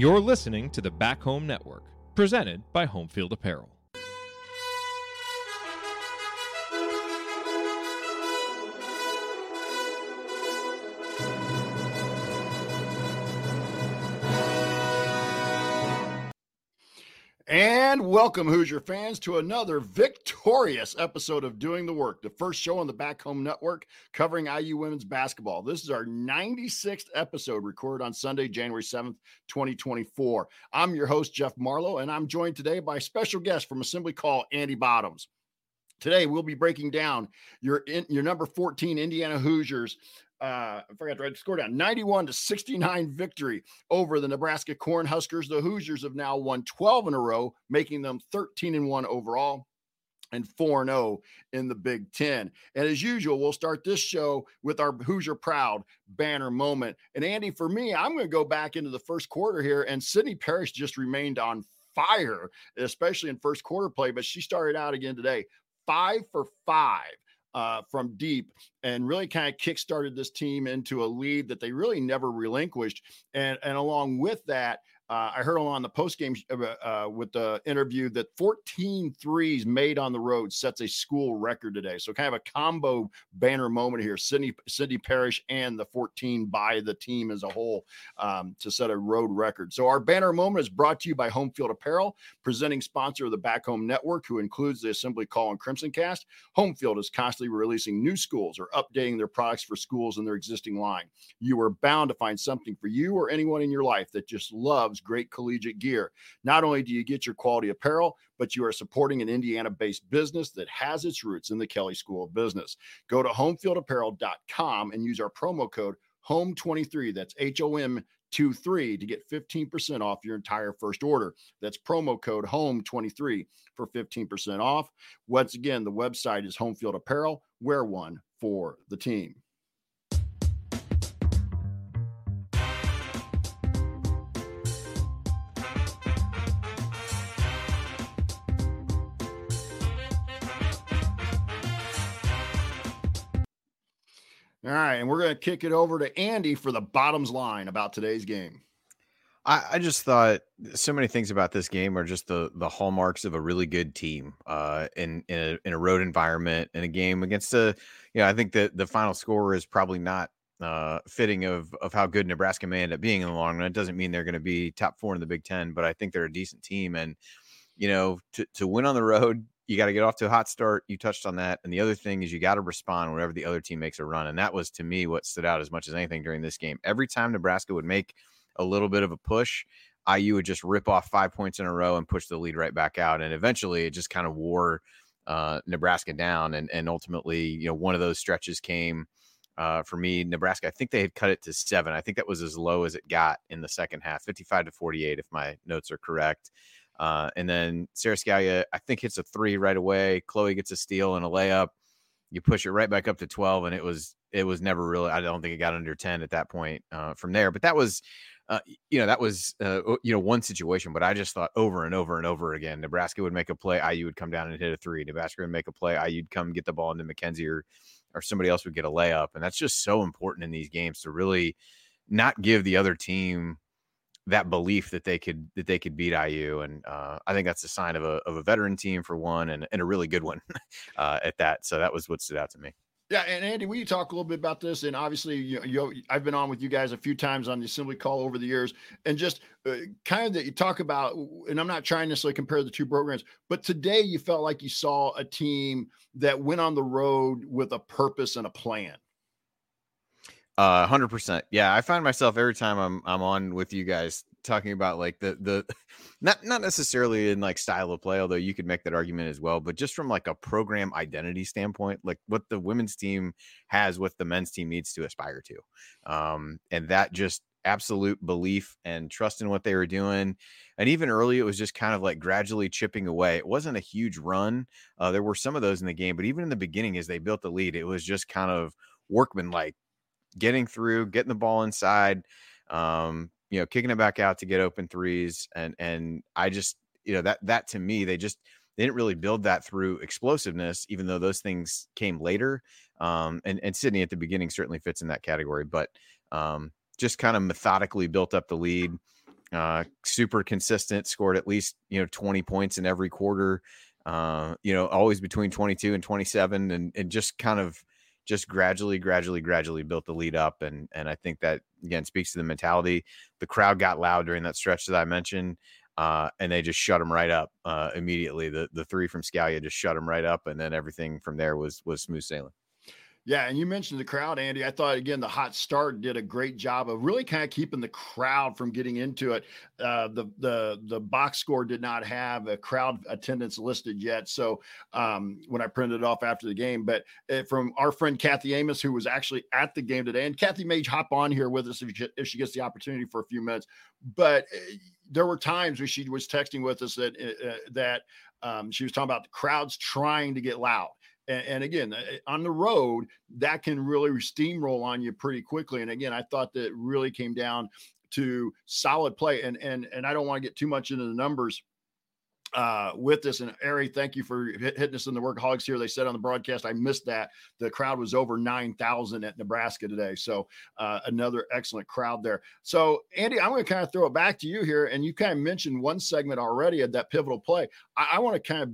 You're listening to the Back Home Network, presented by Homefield Apparel. And welcome, Hoosier fans, to another victorious episode of Doing the Work, the first show on the Back Home Network covering IU women's basketball. This is our 96th episode recorded on Sunday, January 7th, 2024. I'm your host, Jeff Marlow, and I'm joined today by special guest from Assembly Call, Andy Bottoms. Today, we'll be breaking down your, your number 14 Indiana Hoosiers uh, I forgot to write the score down 91 to 69 victory over the Nebraska Cornhuskers. The Hoosiers have now won 12 in a row, making them 13 and 1 overall and 4 0 in the Big Ten. And as usual, we'll start this show with our Hoosier Proud banner moment. And Andy, for me, I'm going to go back into the first quarter here, and Sydney Parrish just remained on fire, especially in first quarter play, but she started out again today. Five for five uh, from deep and really kind of kickstarted this team into a lead that they really never relinquished. And, and along with that, uh, I heard on the post game uh, uh, with the interview that 14 threes made on the road sets a school record today. So kind of a combo banner moment here. Sydney Sydney Parrish and the 14 by the team as a whole um, to set a road record. So our banner moment is brought to you by Homefield Apparel, presenting sponsor of the Back Home Network, who includes the Assembly Call and Crimson Cast. Homefield is constantly releasing new schools or updating their products for schools in their existing line. You are bound to find something for you or anyone in your life that just loves great collegiate gear. Not only do you get your quality apparel, but you are supporting an Indiana based business that has its roots in the Kelley School of Business. Go to homefieldapparel.com and use our promo code HOME23. That's H O M 23 to get 15% off your entire first order. That's promo code HOME23 for 15% off. Once again, the website is Homefield Apparel. Wear one for the team. All right, and we're going to kick it over to Andy for the bottoms line about today's game. I, I, just thought so many things about this game are just the the hallmarks of a really good team uh, in in a, in a road environment in a game against a you know I think that the final score is probably not uh, fitting of of how good Nebraska may end up being in the long run. It doesn't mean they're going to be top four in the Big Ten, but I think they're a decent team and you know to to win on the road you got to get off to a hot start. You touched on that. And the other thing is you got to respond whenever the other team makes a run. And that was to me what stood out as much as anything during this game. Every time Nebraska would make a little bit of a push, IU would just rip off five points in a row and push the lead right back out. And eventually it just kind of wore uh, Nebraska down. And, and ultimately, you know, one of those stretches came uh, for me, Nebraska. I think they had cut it to seven. I think that was as low as it got in the second half, 55 to 48, if my notes are correct. Uh, and then Sara Scalia, I think, hits a three right away. Chloe gets a steal and a layup. You push it right back up to 12, and it was it was never really. I don't think it got under 10 at that point uh, from there. But that was, uh, you know, that was uh, you know one situation. But I just thought over and over and over again, Nebraska would make a play, IU would come down and hit a three. Nebraska would make a play, IU'd come get the ball into Mackenzie or or somebody else would get a layup, and that's just so important in these games to really not give the other team that belief that they could that they could beat IU, and uh, I think that's a sign of a of a veteran team for one, and, and a really good one uh, at that. So that was what stood out to me. Yeah, and Andy, will you talk a little bit about this? And obviously, you, you I've been on with you guys a few times on the assembly call over the years, and just uh, kind of that you talk about. And I'm not trying to necessarily compare the two programs, but today you felt like you saw a team that went on the road with a purpose and a plan. Uh, hundred percent. Yeah, I find myself every time I'm I'm on with you guys talking about like the the not not necessarily in like style of play, although you could make that argument as well, but just from like a program identity standpoint, like what the women's team has, what the men's team needs to aspire to, um, and that just absolute belief and trust in what they were doing. And even early, it was just kind of like gradually chipping away. It wasn't a huge run. Uh, there were some of those in the game, but even in the beginning, as they built the lead, it was just kind of workman like getting through, getting the ball inside, um, you know, kicking it back out to get open threes. And and I just, you know, that that to me, they just they didn't really build that through explosiveness, even though those things came later. Um, and, and Sydney at the beginning certainly fits in that category, but um, just kind of methodically built up the lead. uh, super consistent, scored at least you know 20 points in every quarter. Uh, you know, always between 22 and 27, and and just kind of just gradually, gradually, gradually built the lead up, and and I think that again speaks to the mentality. The crowd got loud during that stretch that I mentioned. Uh, and they just shut them right up uh, immediately. The the three from Scalia just shut them right up, and then everything from there was was smooth sailing. Yeah, and you mentioned the crowd, Andy. I thought again the hot start did a great job of really kind of keeping the crowd from getting into it. Uh, the the the box score did not have a crowd attendance listed yet, so um, when I printed it off after the game, but uh, from our friend Kathy Amos, who was actually at the game today, and Kathy may hop on here with us if she, if she gets the opportunity for a few minutes. But uh, there were times where she was texting with us that uh that um, she was talking about the crowds trying to get loud and, and, again, uh, on the road, that can really steamroll on you pretty quickly. And again, I thought that really came down to solid play. And and and I don't want to get too much into the numbers uh, with this. And Ari, thank you for hitting us in the workaholics here. They said on the broadcast, I missed that. The crowd was over 9,000 at Nebraska today. So uh, another excellent crowd there. So, Andy, I'm going to kind of throw it back to you here. And you kind of mentioned one segment already of that pivotal play. I, I want to kind of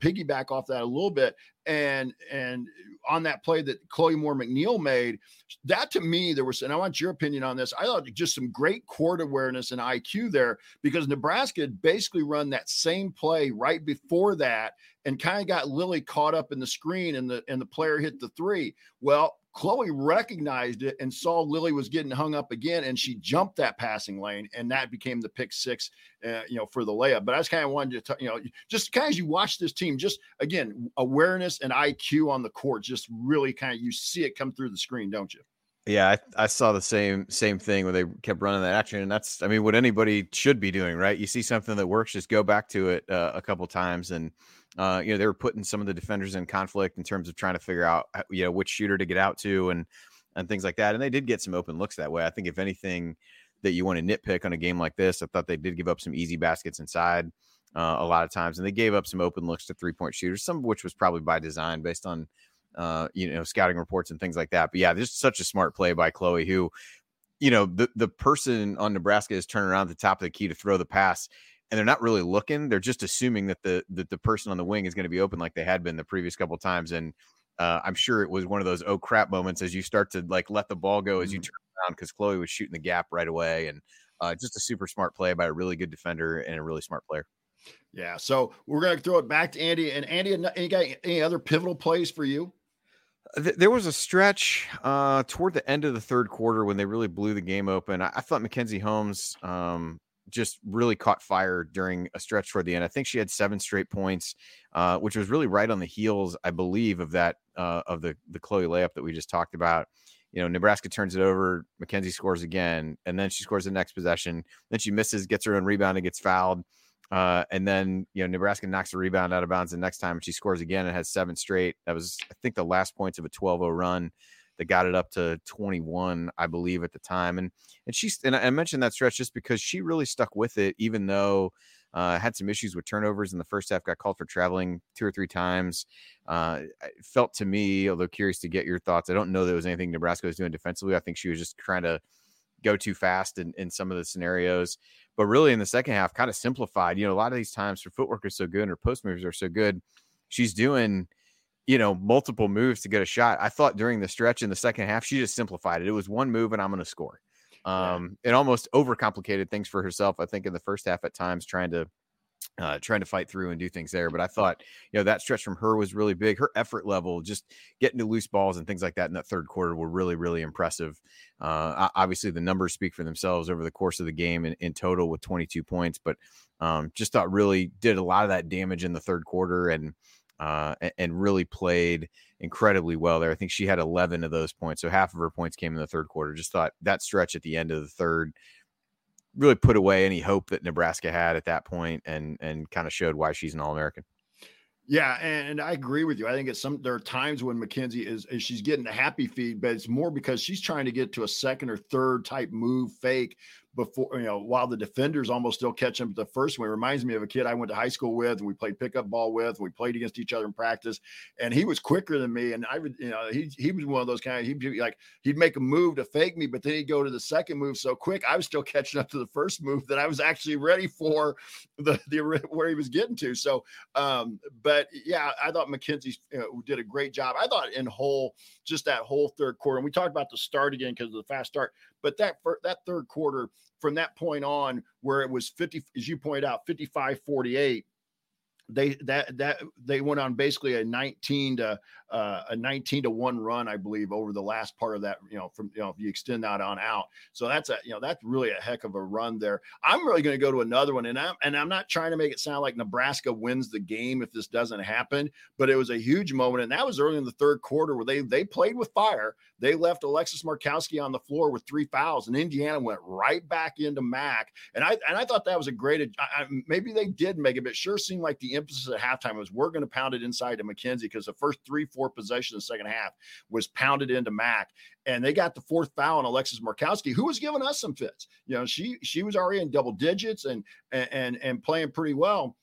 piggyback off that a little bit and and on that play that Chloe Moore McNeil made, that to me there was, and I want your opinion on this. I thought just some great court awareness and IQ there because Nebraska had basically run that same play right before that and kind of got Lily caught up in the screen and the and the player hit the three. Well, Chloe recognized it and saw Lily was getting hung up again, and she jumped that passing lane, and that became the pick six, uh, you know, for the layup. But I just kind of wanted to, you know, just kind of as you watch this team, just again, awareness and IQ on the court, just really kind of you see it come through the screen, don't you? Yeah, I, I, saw the same same thing where they kept running that action, and that's I mean what anybody should be doing, right? You see something that works, just go back to it uh, a couple times, and uh, you know, they were putting some of the defenders in conflict in terms of trying to figure out, you know, which shooter to get out to and and things like that. And they did get some open looks that way. I think if anything that you want to nitpick on a game like this, I thought they did give up some easy baskets inside uh, a lot of times, and they gave up some open looks to three point shooters, some of which was probably by design based on uh, you know scouting reports and things like that. But yeah, there's such a smart play by Chloe, who you know the the person on Nebraska is turning around the top of the key to throw the pass and they're not really looking. They're just assuming that the that the person on the wing is going to be open like they had been the previous couple times. And uh, I'm sure it was one of those oh crap moments as you start to like let the ball go as you mm-hmm. turn around because Chloe was shooting the gap right away. And uh, just a super smart play by a really good defender and a really smart player. Yeah. So we're going to throw it back to Andy. And Andy, any, any other pivotal plays for you? There was a stretch uh, toward the end of the third quarter when they really blew the game open. I, I thought Mackenzie Holmes um, just really caught fire during a stretch toward the end. I think she had seven straight points, uh, which was really right on the heels, I believe, of that uh, of the the Chloe layup that we just talked about. You know, Nebraska turns it over, Mackenzie scores again, and then she scores the next possession. Then she misses, gets her own rebound, and gets fouled. Uh, and then you know Nebraska knocks the rebound out of bounds the next time, and she scores again and has seven straight. That was I think the last points of a 12-0 run that got it up to 21, I believe, at the time. And and she's and I mentioned that stretch just because she really stuck with it, even though uh, had some issues with turnovers in the first half. Got called for traveling two or three times. Uh, felt to me, although curious to get your thoughts. I don't know there was anything Nebraska was doing defensively. I think she was just trying to go too fast in, in some of the scenarios. But really, in the second half, kind of simplified. You know, a lot of these times her footwork is so good and her post moves are so good. She's doing you know, multiple moves to get a shot. I thought during the stretch in the second half, she just simplified it. It was one move and I'm going to score. Um, yeah. It almost overcomplicated things for herself. I think in the first half at times trying to uh, trying to fight through and do things there. But I thought, you know, that stretch from her was really big. Her effort level, just getting to loose balls and things like that in that third quarter were really, really impressive. Uh, obviously, the numbers speak for themselves over the course of the game in, in total with 22 points, but um, just thought really did a lot of that damage in the third quarter and uh, and really played incredibly well there. I think she had 11 of those points. So half of her points came in the third quarter. Just thought that stretch at the end of the third really put away any hope that Nebraska had at that point and and kind of showed why she's an All-American. Yeah, and I agree with you. I think it's some there are times when Mackenzie is, is she's getting the happy feet, but it's more because she's trying to get to a second or third type move fake before you know while the defenders almost still catch him the first one. It reminds me of a kid I went to high school with, and we played pickup ball with. We played against each other in practice, and he was quicker than me. And I would, you know, he he was one of those kind of he'd be like he'd make a move to fake me, but then he'd go to the second move so quick. I was still catching up to the first move that I was actually ready for the the where he was getting to. So, um, but yeah, I thought Mackenzie you know, did a great job. I thought in whole just that whole third quarter. And we talked about the start again because of the fast start, but that that third quarter from that point on, where it was 50, as you pointed out, 55 48 they that that they went on basically a 19 to uh, a 19 to 1 run i believe over the last part of that you know from you know if you extend that on out. So that's a you know that's really a heck of a run there. I'm really going to go to another one and i'm and i'm not trying to make it sound like nebraska wins the game if this doesn't happen but it was a huge moment and that was early in the third quarter where they they played with fire. They left alexis markowski on the floor with three fouls and indiana went right back into mac and i and i thought that was a great I, maybe they did make it but it sure seemed like the emphasis at halftime was we're going to pound it inside to mackenzie because the first three four possessions in the second half was pounded into Mac. And they got the fourth foul on Alexis Markowski, who was giving us some fits. You know, she she was already in double digits and and and playing pretty well.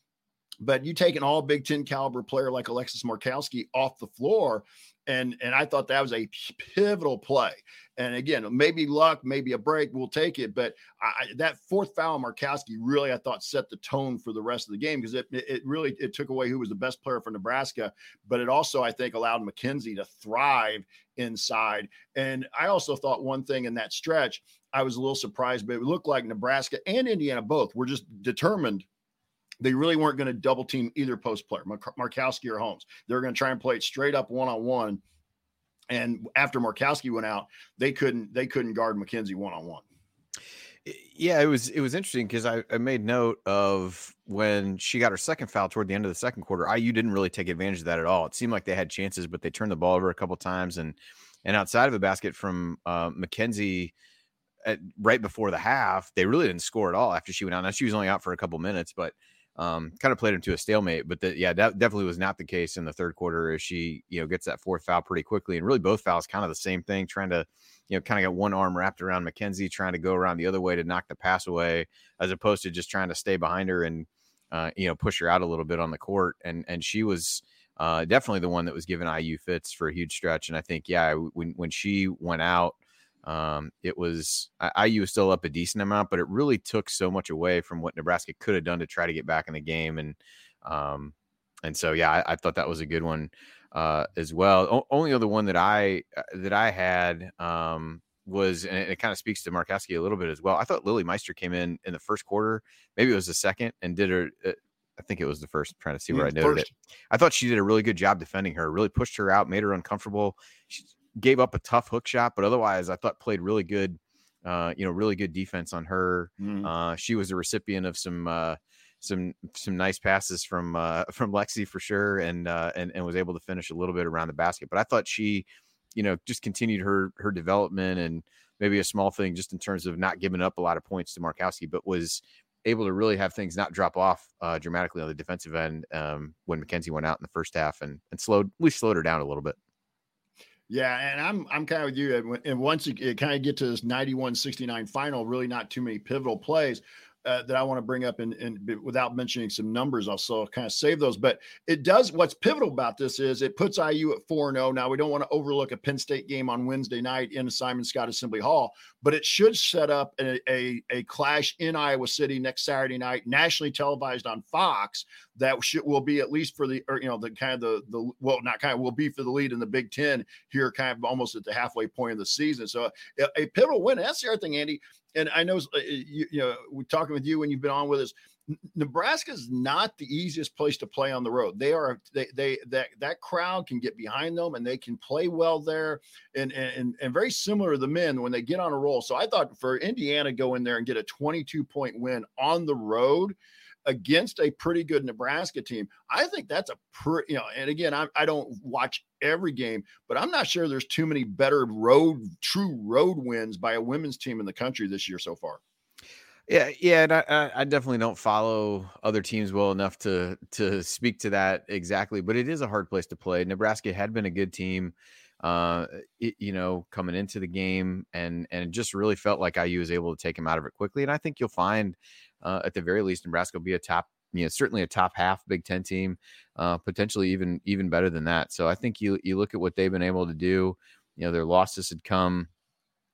But you take an all Big Ten caliber player like Alexis Markowski off the floor, and and I thought that was a pivotal play. And again, maybe luck, maybe a break, we'll take it. But I, that fourth foul, Markowski, really I thought set the tone for the rest of the game because it it really it took away who was the best player for Nebraska, but it also I think allowed Mackenzie to thrive inside. And I also thought one thing in that stretch, I was a little surprised, but it looked like Nebraska and Indiana both were just determined they really weren't going to double team either post player, Markowski or Holmes. They were going to try and play it straight up one on one and after Markowski went out, they couldn't they couldn't guard Mackenzie one on one. Yeah, it was it was interesting because I, I made note of when she got her second foul toward the end of the second quarter. IU didn't really take advantage of that at all. It seemed like they had chances, but they turned the ball over a couple times and and outside of a basket from uh, Mackenzie at, right before the half, they really didn't score at all after she went out. Now she was only out for a couple minutes, but um, kind of played into a stalemate. But the, yeah, that definitely was not the case in the third quarter as she, you know, gets that fourth foul pretty quickly. And really both fouls kind of the same thing, trying to, you know, kind of get one arm wrapped around Mackenzie, trying to go around the other way to knock the pass away, as opposed to just trying to stay behind her and, uh, you know, push her out a little bit on the court. And and she was uh, definitely the one that was giving IU fits for a huge stretch. And I think, yeah, when when she went out, um, it was IU was still up a decent amount, but it really took so much away from what Nebraska could have done to try to get back in the game. And um, and so yeah, I, I thought that was a good one uh, as well. O- only other one that I uh, that I had um, was, and it kind of speaks to Markowski a little bit as well. I thought Lily Meister came in in the first quarter, maybe it was the second, and did her. Uh, I think it was the first. I'm trying to see where I noted first. it. I thought she did a really good job defending her. Really pushed her out, made her uncomfortable. She, gave up a tough hook shot, but otherwise, I thought played really good. Uh, you know, really good defense on her. Mm. Uh, she was a recipient of some uh, some some nice passes from uh, from Lexi for sure, and uh, and and was able to finish a little bit around the basket. But I thought she, you know, just continued her her development and maybe a small thing just in terms of not giving up a lot of points to Markowski, but was able to really have things not drop off uh, dramatically on the defensive end um, when Mackenzie went out in the first half and and slowed we slowed her down a little bit. Yeah, and I'm I'm kind of with you. And once you, kind of get to this 91-69 final, really not too many pivotal plays uh, that I want to bring up, and, without mentioning some numbers, I'll still kind of save those. But it does. What's pivotal about this is it puts IU at four zero. Oh. Now we don't want to overlook a Penn State game on Wednesday night in Simon Skjodt Assembly Hall, but it should set up a, a, a clash in Iowa City next Saturday night, nationally televised on Fox. That should, will be at least for the or, you know the kind of the the well not kind of will be for the lead in the Big Ten here, kind of almost at the halfway point of the season. So a, a pivotal win. That's the other thing, Andy and I know uh, you, you know we're talking with you when you've been on with us. Nebraska is not the easiest place to play on the road. They are they they that that crowd can get behind them and they can play well there and and and very similar to the men when they get on a roll. So I thought for Indiana go in there and get a 22 point win on the road against a pretty good Nebraska team. I think that's a pretty, you know, and again, I, I don't watch every game, but I'm not sure there's too many better road, true road wins by a women's team in the country this year so far. Yeah, yeah, and I, I definitely don't follow other teams well enough to to speak to that exactly, but it is a hard place to play. Nebraska had been a good team uh, it, you know, coming into the game, and and it just really felt like IU was able to take him out of it quickly. And I think you'll find, uh, at the very least, Nebraska will be a top, you know, certainly a top half Big Ten team, uh, potentially even even better than that. So I think you you look at what they've been able to do. You know, their losses had come,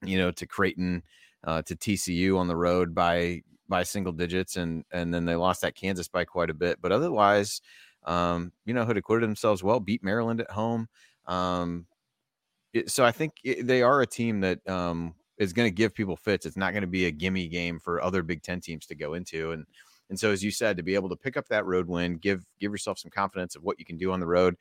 you know, to Creighton, uh, to TCU on the road by by single digits, and and then they lost at Kansas by quite a bit. But otherwise, um, you know, had acquitted themselves well, beat Maryland at home. Um, it, so I think it, they are a team that um, is going to give people fits. It's not going to be a gimme game for other Big Ten teams to go into, and and so as you said, to be able to pick up that road win, give give yourself some confidence of what you can do on the road.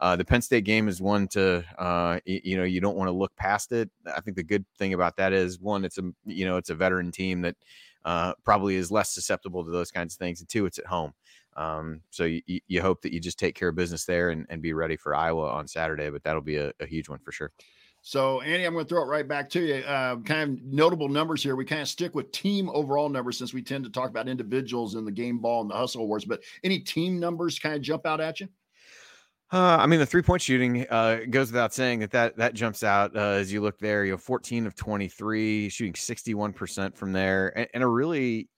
Uh, the Penn State game is one to uh, you, you know you don't want to look past it. I think the good thing about that is one, it's a you know it's a veteran team that uh, probably is less susceptible to those kinds of things, and two, it's at home. Um, so you, you hope that you just take care of business there and, and be ready for Iowa on Saturday, but that'll be a, a huge one for sure. So, Andy, I'm going to throw it right back to you. Uh, kind of notable numbers here. We kind of stick with team overall numbers since we tend to talk about individuals in the game ball and the hustle awards. But any team numbers kind of jump out at you? Uh, I mean, the three point shooting uh, goes without saying that that, that jumps out uh, as you look there. You know, 14 of 23, shooting 61% from there, and, and a really,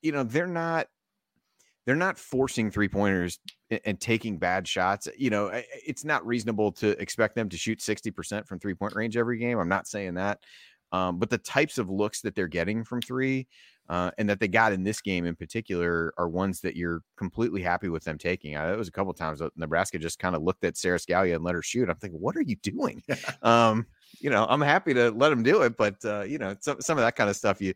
you know, they're not they're not forcing three pointers and taking bad shots. You know, it's not reasonable to expect them to shoot 60% from three point range every game. I'm not saying that. Um, but the types of looks that they're getting from three uh, and that they got in this game in particular are ones that you're completely happy with them taking. Uh, it was a couple times that Nebraska just kind of looked at Sara Scalia and let her shoot. I'm thinking, what are you doing? um, you know, I'm happy to let them do it, but uh, you know, some some of that kind of stuff. You,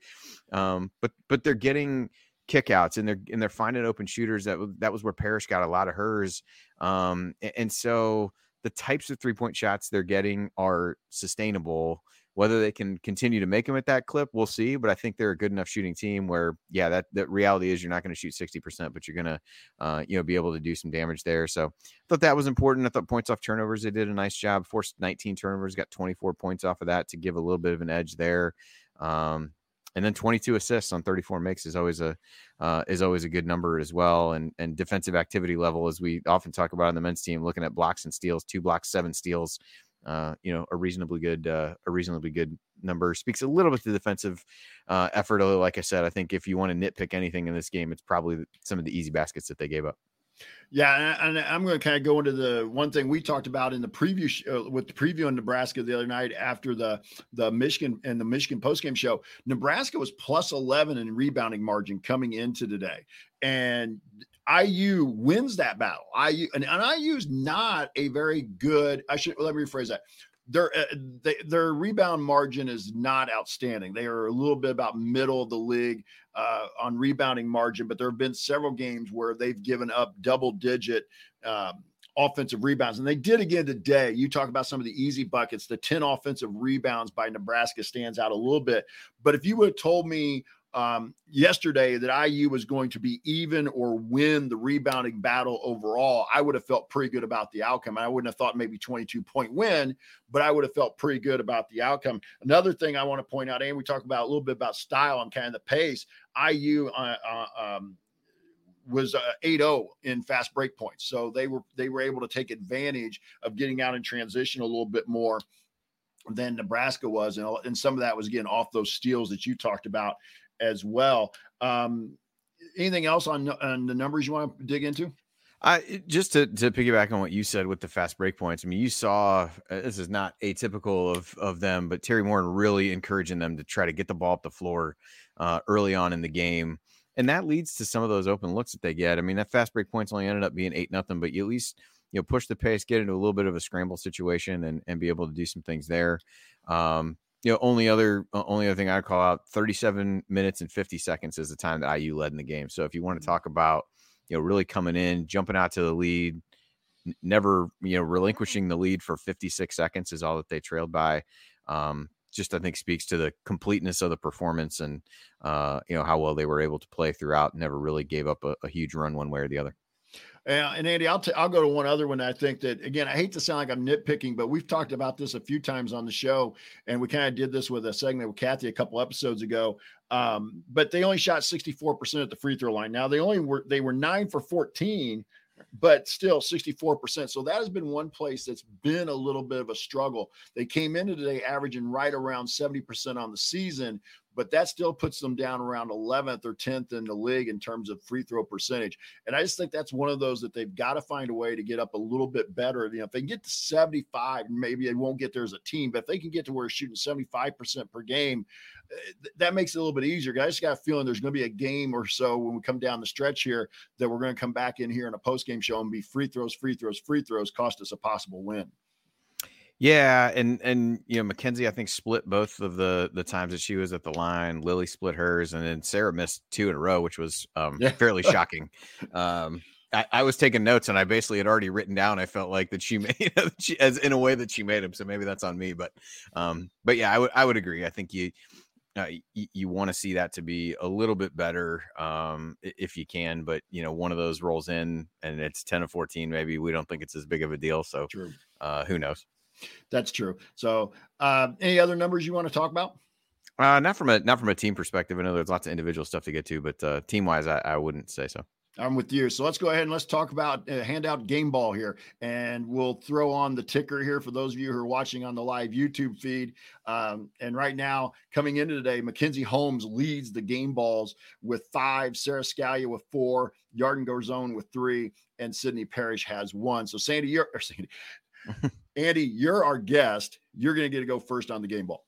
um, but but they're getting kickouts and they're and they're finding open shooters. That that was where Parrish got a lot of hers. Um, and so the types of three point shots they're getting are sustainable. Whether they can continue to make them at that clip, we'll see. But I think they're a good enough shooting team where, yeah, that that reality is you're not going to shoot 60%, but you're going to, uh, you know, be able to do some damage there. So I thought that was important. I thought points off turnovers, they did a nice job. Forced 19 turnovers, got 24 points off of that to give a little bit of an edge there. Um, and then 22 assists on 34 makes is always a uh, is always a good number as well. And and defensive activity level, as we often talk about on the men's team, looking at blocks and steals, two blocks, seven steals. Uh, you know, a reasonably good uh, a reasonably good number. Speaks a little bit to defensive uh, effort. Although, like I said, I think if you want to nitpick anything in this game, it's probably some of the easy baskets that they gave up. Yeah, and I'm going to kind of go into the one thing we talked about in the preview uh, with the preview in Nebraska the other night after the the Michigan and the Michigan postgame show. Nebraska was plus 11 in rebounding margin coming into today, and IU wins that battle. IU and, and IU is not a very good. I should let me rephrase that their uh, they, their rebound margin is not outstanding. They are a little bit about middle of the league uh, on rebounding margin, but there have been several games where they've given up double digit um, offensive rebounds, and they did again today. You talk about some of the easy buckets. The ten offensive rebounds by Nebraska stands out a little bit, but if you would have told me um, yesterday that IU was going to be even or win the rebounding battle overall, I would have felt pretty good about the outcome. I wouldn't have thought maybe 22 point win, but I would have felt pretty good about the outcome. Another thing I want to point out, and we talk about a little bit about style and kind of the pace. IU uh, uh, um, was uh, 8-0 in fast break points, so they were they were able to take advantage of getting out in transition a little bit more than Nebraska was, and, and some of that was again off those steals that you talked about as well. Um, anything else on, on the numbers you want to dig into? I just to to piggyback on what you said with the fast break points. I mean, you saw uh, this is not atypical of of them, but Teri Moren really encouraging them to try to get the ball up the floor uh, early on in the game, and that leads to some of those open looks that they get. I mean, that fast break points only ended up being eight nothing, but you at least you know push the pace, get into a little bit of a scramble situation, and and be able to do some things there. Um, you know, only other only other thing I'd call out 37 minutes and 50 seconds is the time that IU led in the game. So if you want to mm-hmm. talk about, you know, really coming in, jumping out to the lead, never, you know, relinquishing the lead for 56 seconds is all that they trailed by. Um, just I think speaks to the completeness of the performance and uh, you know how well they were able to play throughout. Never really gave up a, a huge run one way or the other. Uh, and Andy, I'll t- I'll go to one other one. I think that again, I hate to sound like I'm nitpicking, but we've talked about this a few times on the show, and we kind of did this with a segment with Kathy a couple episodes ago. Um, but they only shot 64% at the free throw line. Now they only were they were nine for 14 but still 64%. So that has been one place that's been a little bit of a struggle. They came into today averaging right around 70% on the season, but that still puts them down around 11th or 10th in the league in terms of free throw percentage. And I just think that's one of those that they've got to find a way to get up a little bit better. You know, if they get to 75, maybe they won't get there as a team, but if they can get to where shooting 75% per game, eh, that makes it a little bit easier. I just got a feeling there's going to be a game or so when we come down the stretch here that we're going to come back in here in a post game show and be free throws, free throws, free throws, cost us a possible win. Yeah, and and you know Mackenzie, I think split both of the the times that she was at the line. Lily split hers, and then Sara missed two in a row, which was um, yeah. fairly shocking. Um, I, I, was taking notes, and I basically had already written down. I felt like that she made she, as in a way that she made them, so maybe that's on me. But um, but yeah, I would I would agree. I think you uh, you, you want to see that to be a little bit better um, if you can. But you know, one of those rolls in and it's ten of fourteen. Maybe we don't think it's as big of a deal. So uh, who knows? That's true. So, uh, any other numbers you want to talk about? Uh, not from a not from a team perspective. I know there's lots of individual stuff to get to, but uh, team wise, I, I wouldn't say so. I'm with you. So let's go ahead and let's talk about uh, hand out game ball here. And we'll throw on the ticker here for those of you who are watching on the live YouTube feed. Um, and right now, coming into today, Mackenzie Holmes leads the game balls with five, Sara Scalia with four, Yarden Garzone with three, and Sydney Parrish has one. So Sandy, you're Sandy, Andy, you're our guest. You're going to get to go first on the game ball.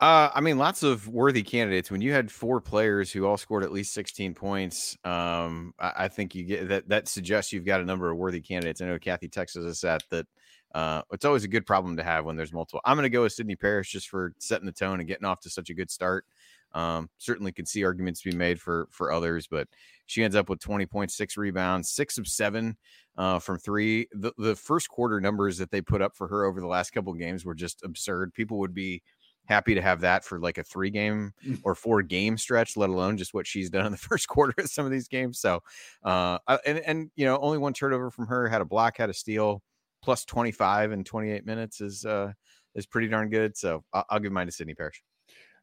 Uh, I mean, lots of worthy candidates. When you had four players who all scored at least 16 points, um, I, I, think you get that. That suggests you've got a number of worthy candidates. I know Kathy texted us that that uh, it's always a good problem to have when there's multiple. I'm going to go with Sydney Parrish just for setting the tone and getting off to such a good start. Um, certainly could see arguments to be made for for others, but she ends up with 20.6 rebounds, six of seven uh, from three. The, the first quarter numbers that they put up for her over the last couple games were just absurd. People would be happy to have that for like a three game mm. or four game stretch, let alone just what she's done in the first quarter of some of these games. So, uh, and, and, you know, only one turnover from her, had a block, had a steal, plus 25 in 28 minutes is, uh, is pretty darn good. So I'll, I'll give mine to Sydney Parrish.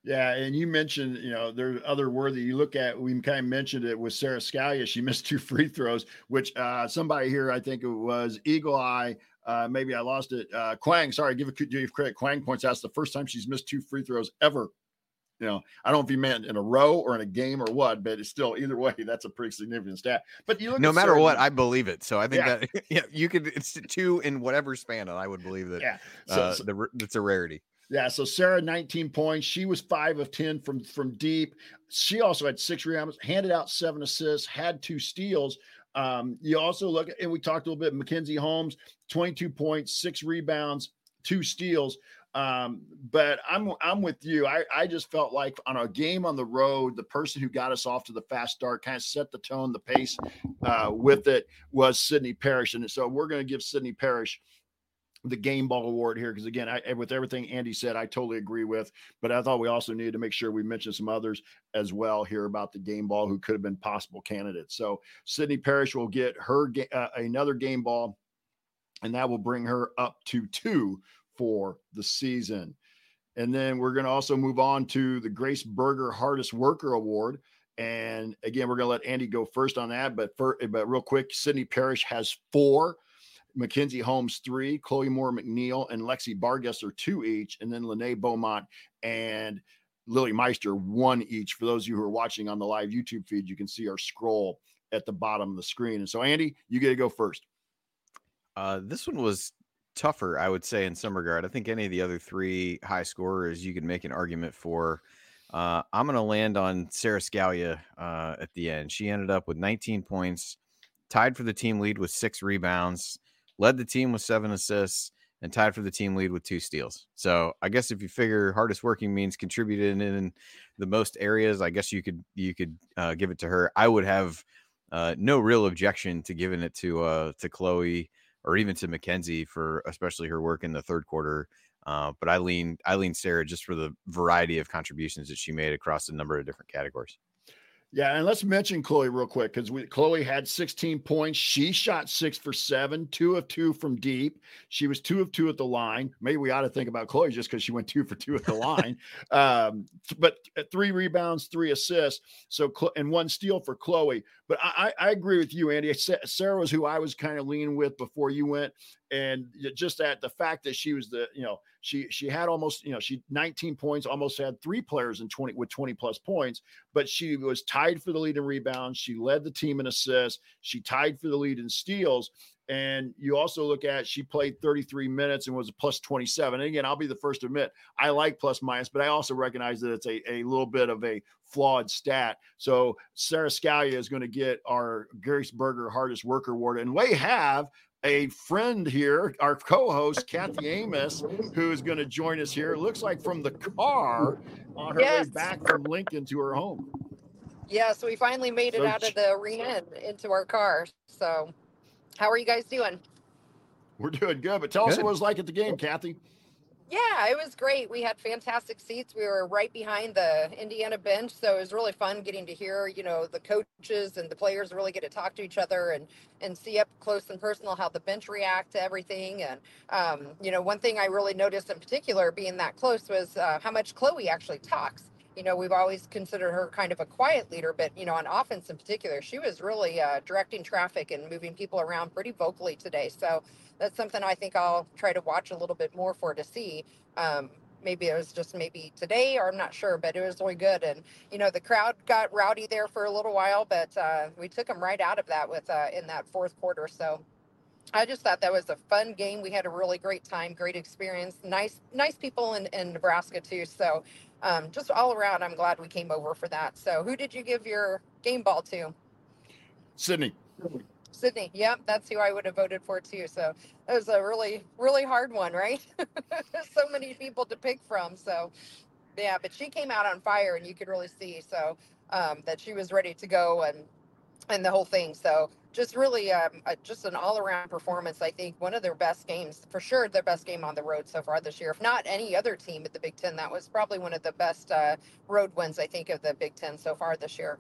Yeah, and you mentioned, you know, there's other worthy. You look at, we kind of mentioned it with Sara Scalia. She missed two free throws, which uh, somebody here, I think it was Eagle Eye. Uh, maybe I lost it. Uh, Quang, sorry, give, a, give credit. Quang points out it's the first time she's missed two free throws ever. You know, I don't know if he meant in a row or in a game or what, but it's still either way, that's a pretty significant stat. But you look no matter Sara, what, I believe it. So I think yeah. that yeah, you could it's two in whatever span, and I would believe that. Yeah, so, uh, so the, it's a rarity. Yeah, so Sara 19 points. She was 5 of 10 from from deep. She also had 6 rebounds, handed out 7 assists, had 2 steals. Um, you also look and we talked a little bit Mackenzie Holmes, 22 points, 6 rebounds, 2 steals. Um, but I'm I'm with you. I, I just felt like on a game on the road, the person who got us off to the fast start, kind of set the tone, the pace uh, with it was Sydney Parrish. And so we're going to give Sydney Parrish the game ball award here because again I, with everything andy said i totally agree with but i thought we also needed to make sure we mentioned some others as well here about the game ball who could have been possible candidates. So sydney Parrish will get her uh, another game ball and that will bring her up to two for the season. And then we're going to also move on to the grace berger hardest worker award and again we're going to let andy go first on that but for, but real quick sydney Parrish has four Mackenzie Holmes three, Chloe Moore McNeil, and Lexi Bargesser two each, and then Lenée Beaumont and Lily Meister one each. For those of you who are watching on the live YouTube feed, you can see our scroll at the bottom of the screen. And so, Andy, you get to go first. Uh, this one was tougher, I would say, in some regard. I think any of the other three high scorers you could make an argument for. Uh, I'm going to land on Sara Scalia uh, at the end. She ended up with 19 points, tied for the team lead with six rebounds led the team with seven assists, and tied for the team lead with two steals. So I guess if you figure hardest working means contributed in the most areas, I guess you could you could uh, give it to her. I would have uh, no real objection to giving it to uh, to Chloe or even to Mackenzie for especially her work in the third quarter. Uh, but I lean I lean Sara just for the variety of contributions that she made across a number of different categories. Yeah, and let's mention Chloe real quick because we Chloe had 16 points. She shot six for seven, two of two from deep. She was two of two at the line. Maybe we ought to think about Chloe just because she went two for two at the line. Um, but three rebounds, three assists. So and one steal for Chloe. But I, I agree with you, Andy. Sara was who I was kind of leaning with before you went, and just that the fact that she was the you know she she had almost you know she 19 points, almost had three players in 20 with 20 plus points, but she was tied for the lead in rebounds. She led the team in assists. She tied for the lead in steals. And you also look at she played 33 minutes and was a plus 27. And again, I'll be the first to admit I like plus minus, but I also recognize that it's a, a little bit of a flawed stat. So Sara Scalia is going to get our Gary hardest worker award. And we have a friend here, our co-host Kathy Amos, who is going to join us here. It looks like from the car on her yes. way back from Lincoln to her home. Yeah, so we finally made it so, out of the arena into our car. So how are you guys doing? We're doing good, but tell good. us what it was like at the game, Kathy. Yeah, it was great. We had fantastic seats. We were right behind the Indiana bench, so it was really fun getting to hear, you know, the coaches and the players really get to talk to each other and and see up close and personal how the bench react to everything. And um, you know, one thing I really noticed in particular, being that close, was uh, how much Chloe actually talks you know, we've always considered her kind of a quiet leader, but, you know, on offense in particular, she was really uh, directing traffic and moving people around pretty vocally today. So that's something I think I'll try to watch a little bit more for to see. Um, maybe it was just maybe today or I'm not sure, but it was really good. And, you know, the crowd got rowdy there for a little while, but uh, we took them right out of that with uh, in that fourth quarter. So I just thought that was a fun game. We had a really great time, great experience, nice, nice people in, in Nebraska too. So um, just all around, I'm glad we came over for that. So, who did you give your game ball to? Sydney. Sydney. Yep, that's who I would have voted for too. So it was a really, really hard one, right? so many people to pick from. So, yeah, but she came out on fire, and you could really see so um, that she was ready to go and and the whole thing. So just really um, a, just an all-around performance. I think one of their best games, for sure, their best game on the road so far this year. If not any other team at the Big Ten, that was probably one of the best uh, road wins I think of the Big Ten so far this year.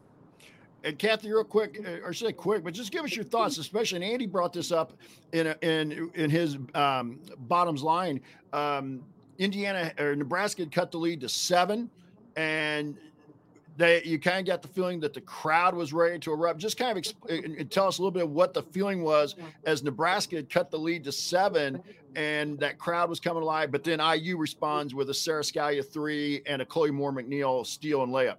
And Kathy, real quick, uh, or say quick, but just give us your thoughts. Especially, and Andy brought this up in a, in in his um, bottoms line. Um, Indiana or Nebraska had cut the lead to seven, and they you kind of got the feeling that the crowd was ready to erupt. Just kind of exp- tell us a little bit of what the feeling was as Nebraska had cut the lead to seven, and that crowd was coming alive. But then IU responds with a Sara Scalia three and a Chloe Moore McNeil steal and layup.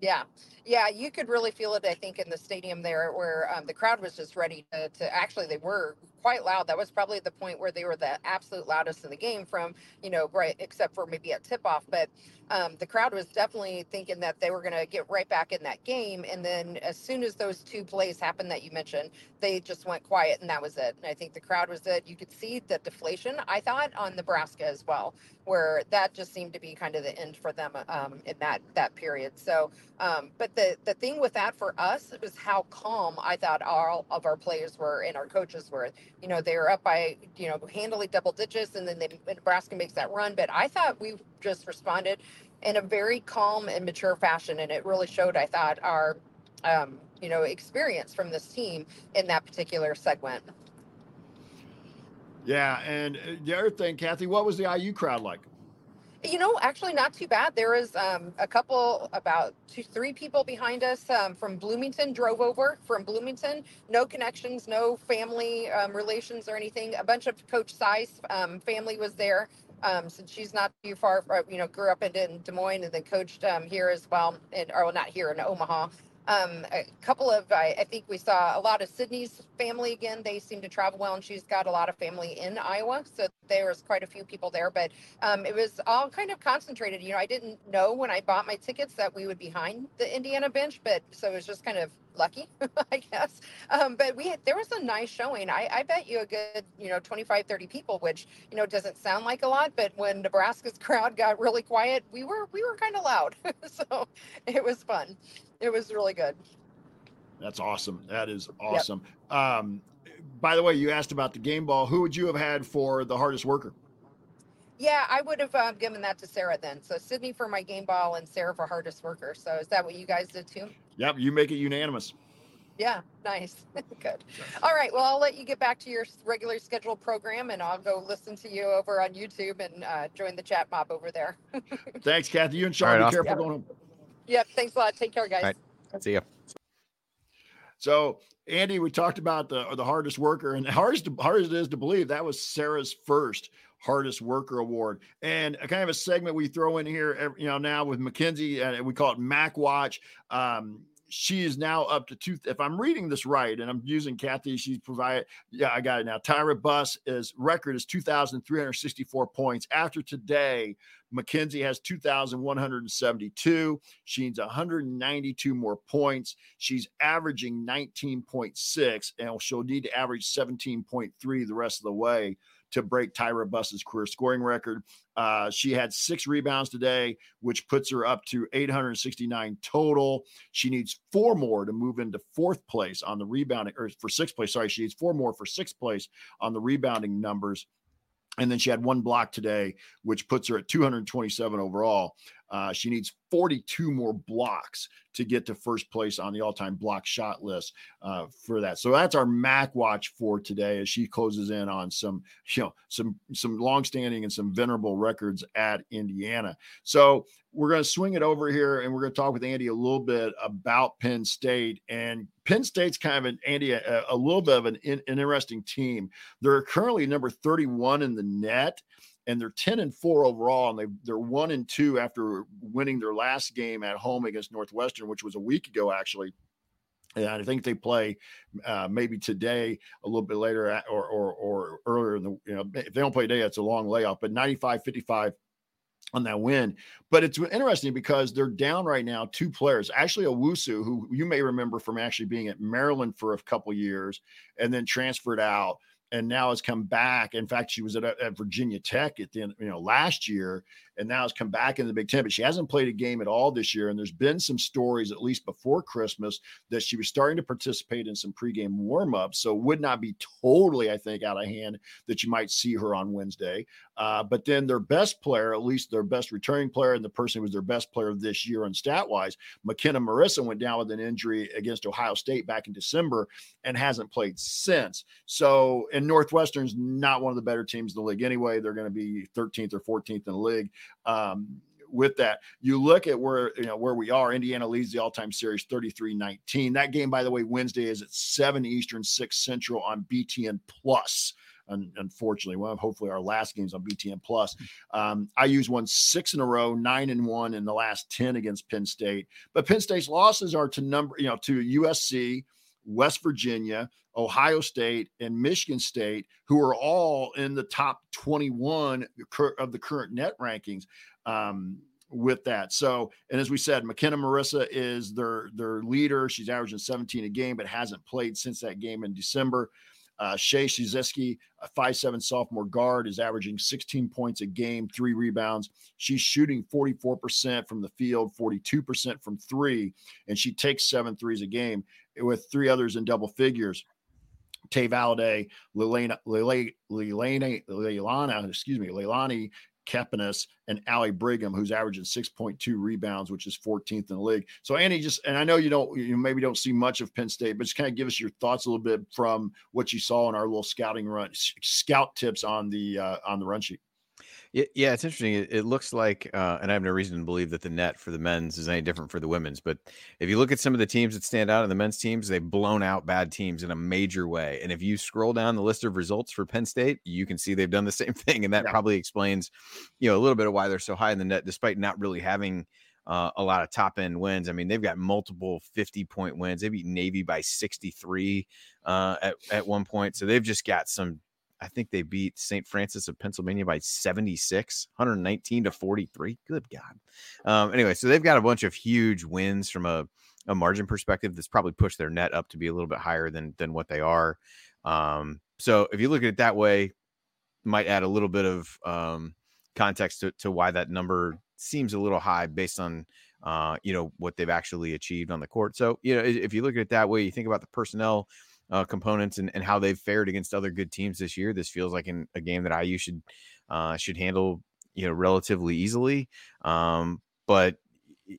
Yeah, yeah, you could really feel it. I think in the stadium there, where um, the crowd was just ready to, to actually they were quite loud. That was probably the point where they were the absolute loudest in the game from, you know, right, except for maybe at tip off. But um, the crowd was definitely thinking that they were going to get right back in that game. And then as soon as those two plays happened that you mentioned, they just went quiet and that was it. And I think the crowd was it. You could see the deflation, I thought, on Nebraska as well, where that just seemed to be kind of the end for them um, in that that period. So, um, the the thing with that for us was how calm I thought all of our players were and our coaches were. You know, they were up by you know handily double digits, and then they, Nebraska makes that run. But I thought we just responded in a very calm and mature fashion. And it really showed, I thought, our, um, you know, experience from this team in that particular segment. Yeah. And uh, the other thing, Kathy, what was the IU crowd like? You know, actually, not too bad. There was um, a couple, about two, three people behind us um, from Bloomington drove over from Bloomington. No connections, no family um, relations or anything. A bunch of Coach Size um, family was there um, since she's not too far, you know, grew up in, in Des Moines and then coached um, here as well, and or well, not here in Omaha. Um, a couple of, I, I, think we saw a lot of Sydney's family again. They seem to travel well, and she's got a lot of family in Iowa, so there was quite a few people there. But um, it was all kind of concentrated. You know, I didn't know when I bought my tickets that we would be behind the Indiana bench, but so it was just kind of lucky, I guess. Um, but we there was a nice showing. I, I bet you a good, you know, 25, 30 people, which, you know, doesn't sound like a lot, but when Nebraska's crowd got really quiet, we were we were kind of loud. so it was fun. It was really good. That's awesome. That is awesome. Yep. Um, by the way, you asked about the game ball. Who would you have had for the hardest worker? Yeah, I would have um, given that to Sara then. So Sydney for my game ball and Sara for hardest worker. So is that what you guys did too? Yep, you make it unanimous. Yeah, nice. Good. All right. Well, I'll let you get back to your regular scheduled program and I'll go listen to you over on YouTube and uh, join the chat mob over there. Thanks, Kathy. You and Sean, right, be awesome. careful going home. Yep. Thanks a lot. Take care, guys. Right. See ya. So, Andy, we talked about the the hardest worker, and hardest hardest it is to believe that was Sara's first hardest worker award, and a kind of a segment we throw in here, you know, now with Mackenzie, and we call it Mac Watch. Um, she is now up to two. If I'm reading this right, and I'm using Kathy, she's provided. Yeah, I got it now. Tyra Buss is record is 2,364 points. After today, Mackenzie has 2,172. She needs 192 more points. She's averaging 19.6, and she'll need to average 17.3 the rest of the way to break Tyra Buss's career scoring record. Uh, she had six rebounds today, which puts her up to 869 total. She needs four more to move into fourth place on the rebounding, or for sixth place. Sorry, she needs four more for sixth place on the rebounding numbers. And then she had one block today, which puts her at 227 overall. Uh, she needs 42 more blocks to get to first place on the all-time block shot list uh, for that. So that's our Mac watch for today as she closes in on some, you know, some some long-standing and some venerable records at Indiana. So we're going to swing it over here and we're going to talk with Andy a little bit about Penn State. And Penn State's kind of an Andy a, a little bit of an, an interesting team. They're currently number 31 in the net and they're 10 and 4 overall and they they're 1 and 2 after winning their last game at home against Northwestern which was a week ago actually and I think they play uh, maybe today a little bit later at, or, or or earlier in the you know if they don't play today it's a long layoff but 95 55 on that win. But it's interesting because they're down right now two players. Actually, Owusu, who you may remember from actually being at Maryland for a couple years and then transferred out and now has come back. In fact, she was at, at, Virginia Tech at the end, you know, last year, and now has come back in the Big Ten. But she hasn't played a game at all this year. And there's been some stories, at least before Christmas, that she was starting to participate in some pregame warmups. So would not be totally, I think, out of hand that you might see her on Wednesday. Uh, but then their best player, at least their best returning player, and the person who was their best player this year on stat wise, Makenna Marisa went down with an injury against Ohio State back in December and hasn't played since. So, and Northwestern's not one of the better teams in the league anyway. They're going to be 13th or 14th in the league. Um, with that. You look at where you know where we are. Indiana leads the all-time series 33-19. That game, by the way, Wednesday is at 7 Eastern, 6 Central on BTN Plus unfortunately. Well, hopefully our last games on BTN Plus. Um, IU's one six in a row, nine and one in the last 10 against Penn State. But Penn State's losses are to number, you know, to USC, West Virginia, Ohio State, and Michigan State, who are all in the top 21 of the current net rankings. Um, with that. So, and as we said, Makenna Marisa is their their leader. She's averaging 17 a game, but hasn't played since that game in December. Uh, Shay Ciezki, a five-seven sophomore guard, is averaging 16 points a game, three rebounds. She's shooting 44% from the field, 42% from three, and she takes seven threes a game with three others in double figures. Tay Valladay, Lilana, Lilana, Lilana, excuse me, Leilani Kapinus and Ali Brigham, who's averaging 6.2 rebounds, which is 14th in the league. So Andy, just and I know you don't, you maybe don't see much of Penn State, but just kind of give us your thoughts a little bit from what you saw in our little scouting run, scout tips on the uh, on the run sheet. Yeah, it's interesting. It, it looks like, uh, and I have no reason to believe that the net for the men's is any different for the women's. But if you look at some of the teams that stand out in the men's teams, they've blown out bad teams in a major way. And if you scroll down the list of results for Penn State, you can see they've done the same thing, and that yeah. probably explains, you know, a little bit of why they're so high in the net, despite not really having. Uh, a lot of top end wins. I mean, they've got multiple 50 point wins. They beat Navy by 63 uh, at, at one point. So they've just got some I think they beat St. Francis of Pennsylvania by 76, 119 to 43. Good God. Um, anyway, so they've got a bunch of huge wins from a, a margin perspective that's probably pushed their net up to be a little bit higher than than what they are. Um, so if you look at it that way, might add a little bit of um, context to, to why that number seems a little high based on uh, you know what they've actually achieved on the court. So you know if you look at it that way, you think about the personnel uh, components and, and how they've fared against other good teams this year. This feels like in a game that IU should uh, should handle you know relatively easily. Um, but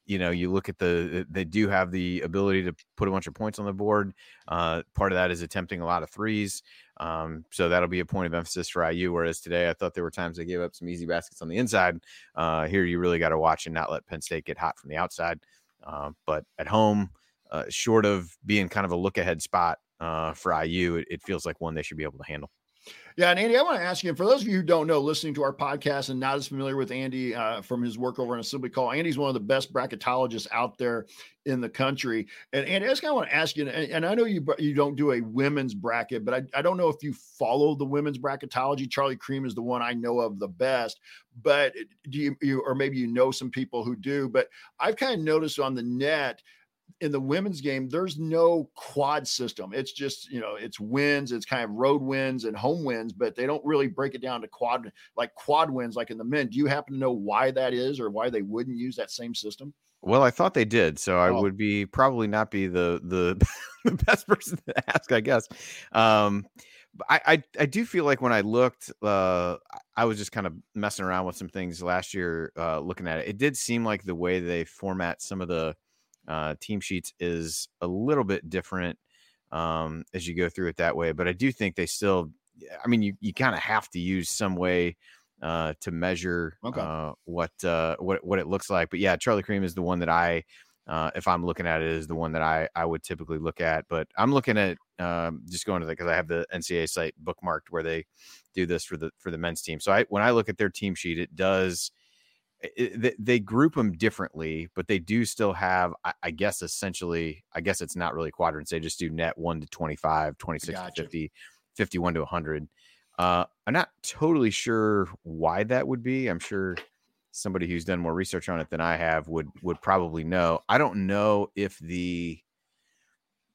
you know, you look at the they do have the ability to put a bunch of points on the board. Uh, part of that is attempting a lot of threes. Um, so that'll be a point of emphasis for IU. Whereas today, I thought there were times they gave up some easy baskets on the inside. Uh, here, you really got to watch and not let Penn State get hot from the outside. Uh, but at home, uh, short of being kind of a look ahead spot uh, for IU, it, it feels like one they should be able to handle. Yeah, and Andy, I want to ask you, for those of you who don't know, listening to our podcast and not as familiar with Andy uh, from his work over on Assembly Call, Andy's one of the best bracketologists out there in the country. And Andy, I just kind of want to ask you, and, and, I know you you don't do a women's bracket, but I, I don't know if you follow the women's bracketology. Charlie Creme is the one I know of the best, but do you, you or maybe you know some people who do, but I've kind of noticed on the net – in the women's game, there's no quad system. It's just, you know, it's wins, it's kind of road wins and home wins, but they don't really break it down to quad like quad wins like in the men. Do you happen to know why that is or why they wouldn't use that same system? Well, I thought they did, so I oh. would be probably not be the the, the best person to ask, I guess. Um, I, I, I do feel like when I looked, uh, I was just kind of messing around with some things last year, uh, looking at it. It did seem like the way they format some of the uh, team sheets is a little bit different um, as you go through it that way. But I do think they still, I mean, you, you kind of have to use some way uh, to measure okay. uh, what uh, what what it looks like. But yeah, Charlie Creme is the one that I, uh, if I'm looking at it, is the one that I I would typically look at. But I'm looking at um, just going to the because I have the NCAA site bookmarked where they do this for the for the men's team. So I when I look at their team sheet, it does it, they group them differently, but they do still have, I, I, guess, essentially, I guess it's not really quadrants. They just do net 1 to 25, 26 gotcha. to 50, 51 to 100. Uh, I'm not totally sure why that would be. I'm sure somebody who's done more research on it than I have would would probably know. I don't know if the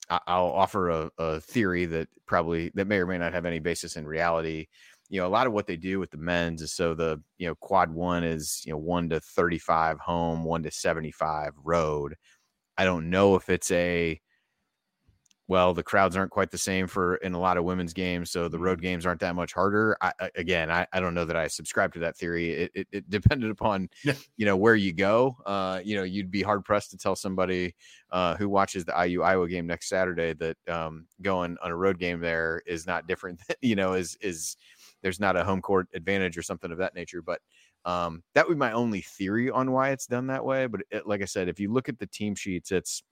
I'll offer a, a theory that probably that may or may not have any basis in reality you know, a lot of what they do with the men's is so the, you know, quad one is, you know, one to 35 home, one to 75 road. I don't know if it's a, well, the crowds aren't quite the same for in a lot of women's games, so the road mm-hmm. games aren't that much harder. I, again, I, I don't know that I subscribe to that theory. It, it, it depended upon, you know, where you go. Uh, you know, you'd be hard pressed to tell somebody uh, who watches the IU Iowa game next Saturday that um, going on a road game there is not different. you know, is is there's not a home court advantage or something of that nature. But um, that would be my only theory on why it's done that way. But it, like I said, if you look at the team sheets, it's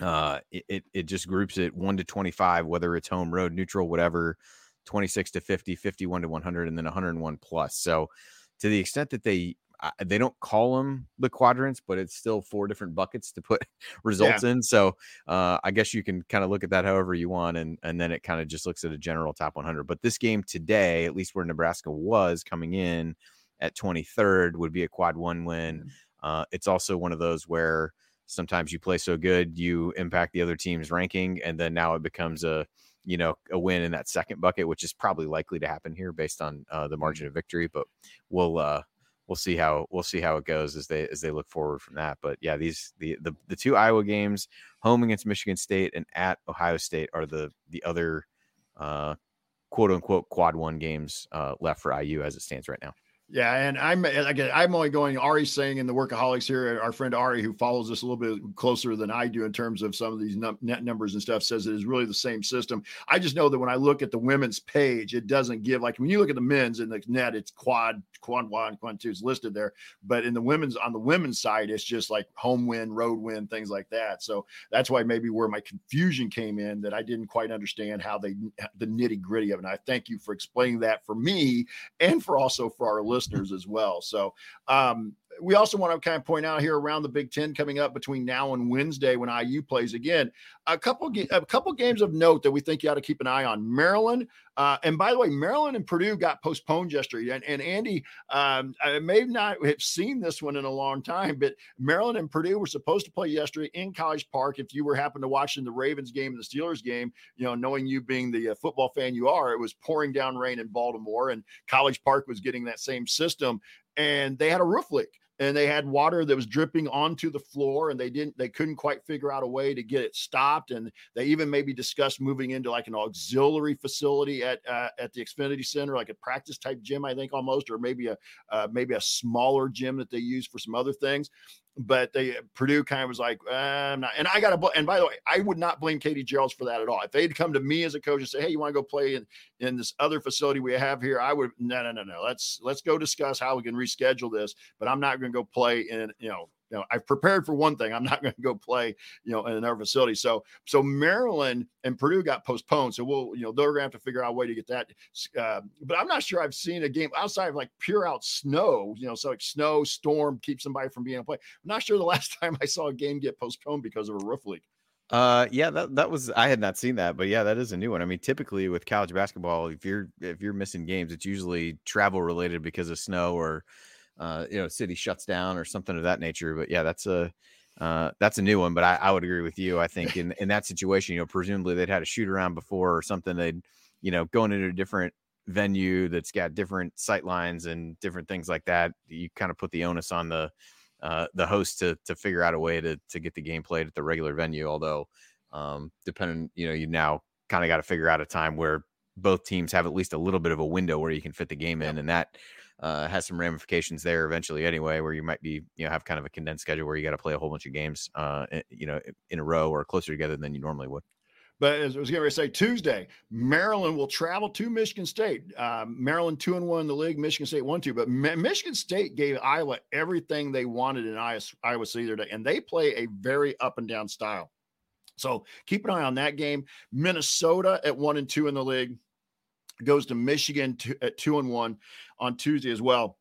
uh, it, it, just groups it one to 25, whether it's home, road, neutral, whatever, 26 to 50, 51 to 100, and then 101 plus. So to the extent that they they don't call them the quadrants, but it's still four different buckets to put results yeah. in. So uh, I guess you can kind of look at that however you want, and and then it kind of just looks at a general top 100. But this game today, at least where Nebraska was coming in at 23rd, would be a quad one win. Mm-hmm. Uh, it's also one of those where sometimes you play so good you impact the other team's ranking, and then now it becomes a you know a win in that second bucket, which is probably likely to happen here based on uh, the margin mm-hmm. of victory. But we'll uh, we'll see how we'll see how it goes as they as they look forward from that. But yeah, these the the, the two Iowa games, home against Michigan State and at Ohio State, are the the other uh, quote unquote quad one games uh, left for IU as it stands right now. Yeah, and I'm again, I'm only going. Ari's saying in the workaholics here. Our friend Ari, who follows us a little bit closer than I do in terms of some of these num- net numbers and stuff, says it is really the same system. I just know that when I look at the women's page, it doesn't give like when you look at the men's in the net, it's quad, quad one, quad two is listed there, but in the women's on the women's side, it's just like home win, road win, things like that. So that's why maybe where my confusion came in that I didn't quite understand how they the nitty gritty of it. And I thank you for explaining that for me and for also for our listeners listeners as well. So um, we also want to kind of point out here around the Big Ten coming up between now and Wednesday when IU plays again. A couple a couple games of note that we think you ought to keep an eye on. Maryland, uh, and by the way, Maryland and Purdue got postponed yesterday. And, and Andy, um, I may not have seen this one in a long time, but Maryland and Purdue were supposed to play yesterday in College Park. If you were happen to watching the Ravens game and the Steelers game, you know, knowing you being the uh, football fan you are, it was pouring down rain in Baltimore, and College Park was getting that same system and they had a roof leak and they had water that was dripping onto the floor and they didn't they couldn't quite figure out a way to get it stopped and they even maybe discussed moving into like an auxiliary facility at uh, at the xfinity center like a practice type gym i think almost or maybe a uh, maybe a smaller gym that they use for some other things but they Purdue kind of was like, uh, I'm not. And I got to. And by the way, I would not blame Katie Gearlds for that at all. If they'd come to me as a coach and say, Hey, you want to go play in in this other facility we have here? I would no, no, no, no. Let's let's go discuss how we can reschedule this. But I'm not going to go play in you know you know, I've prepared for one thing. I'm not going to go play, you know, in another facility. So, so Maryland and Purdue got postponed. So we'll, you know, they're going to have to figure out a way to get that. Uh, but I'm not sure I've seen a game outside of like pure out snow, you know, so like snow, storm keeps somebody from being able to play. I'm not sure the last time I saw a game get postponed because of a roof leak. Uh, yeah, that that was I had not seen that, but yeah, that is a new one. I mean, typically with college basketball, if you're if you're missing games, it's usually travel related because of snow or uh, you know, city shuts down or something of that nature. But yeah, that's a uh, that's a new one. But I, I would agree with you. I think in in that situation, you know, presumably they'd had a shoot around before or something. They'd you know going into a different venue that's got different sight lines and different things like that. You kind of put the onus on the uh, the host to to figure out a way to to get the game played at the regular venue. Although, um, depending, you know, you now kind of got to figure out a time where both teams have at least a little bit of a window where you can fit the game in, and that uh, has some ramifications there eventually anyway, where you might be, you know, have kind of a condensed schedule where you got to play a whole bunch of games, uh, you know, in a row or closer together than you normally would. But as I was going to say, Tuesday, Maryland will travel to Michigan State. Uh, Maryland two and one in the league, Michigan State one two. But Michigan State gave Iowa everything they wanted in Iowa, Iowa City today, and they play a very up and down style. So keep an eye on that game. Minnesota at one and two in the league goes to Michigan to, at two and one on Tuesday as well.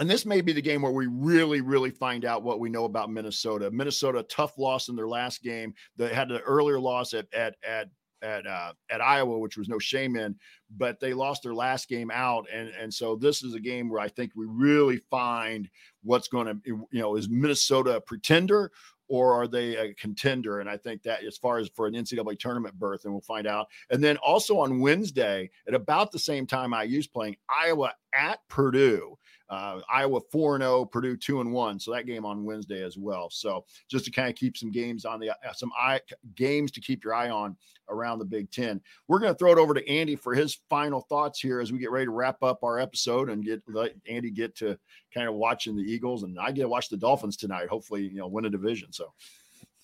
And this may be the game where we really, really find out what we know about Minnesota. Minnesota, tough loss in their last game. They had an earlier loss at at at at uh, at Iowa, which was no shame in, but they lost their last game out, and and so this is a game where I think we really find what's going to, you know, is Minnesota a pretender or are they a contender? And I think that as far as for an NCAA tournament berth, and we'll find out. And then also on Wednesday at about the same time IU's playing Iowa at Purdue. Uh, Iowa 4 0, Purdue 2 and 1. So that game on Wednesday as well. So just to kind of keep some games on the uh, some eye, games to keep your eye on around the Big Ten. We're going to throw it over to Andy for his final thoughts here as we get ready to wrap up our episode and get let Andy get to kind of watching the Eagles. And I get to watch the Dolphins tonight, hopefully, you know, win a division. So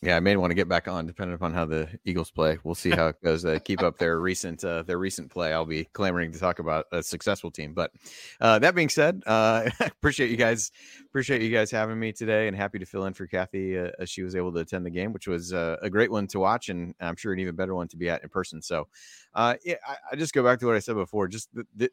yeah, I may want to get back on, depending upon how the Eagles play. We'll see how it goes. Uh, keep up their recent uh, their recent play. I'll be clamoring to talk about a successful team. But uh, that being said, uh, appreciate you guys appreciate you guys having me today, and happy to fill in for Kathy uh, as she was able to attend the game, which was uh, a great one to watch, and I'm sure an even better one to be at in person. So, yeah, I, I, just go back to what I said before. Just the, the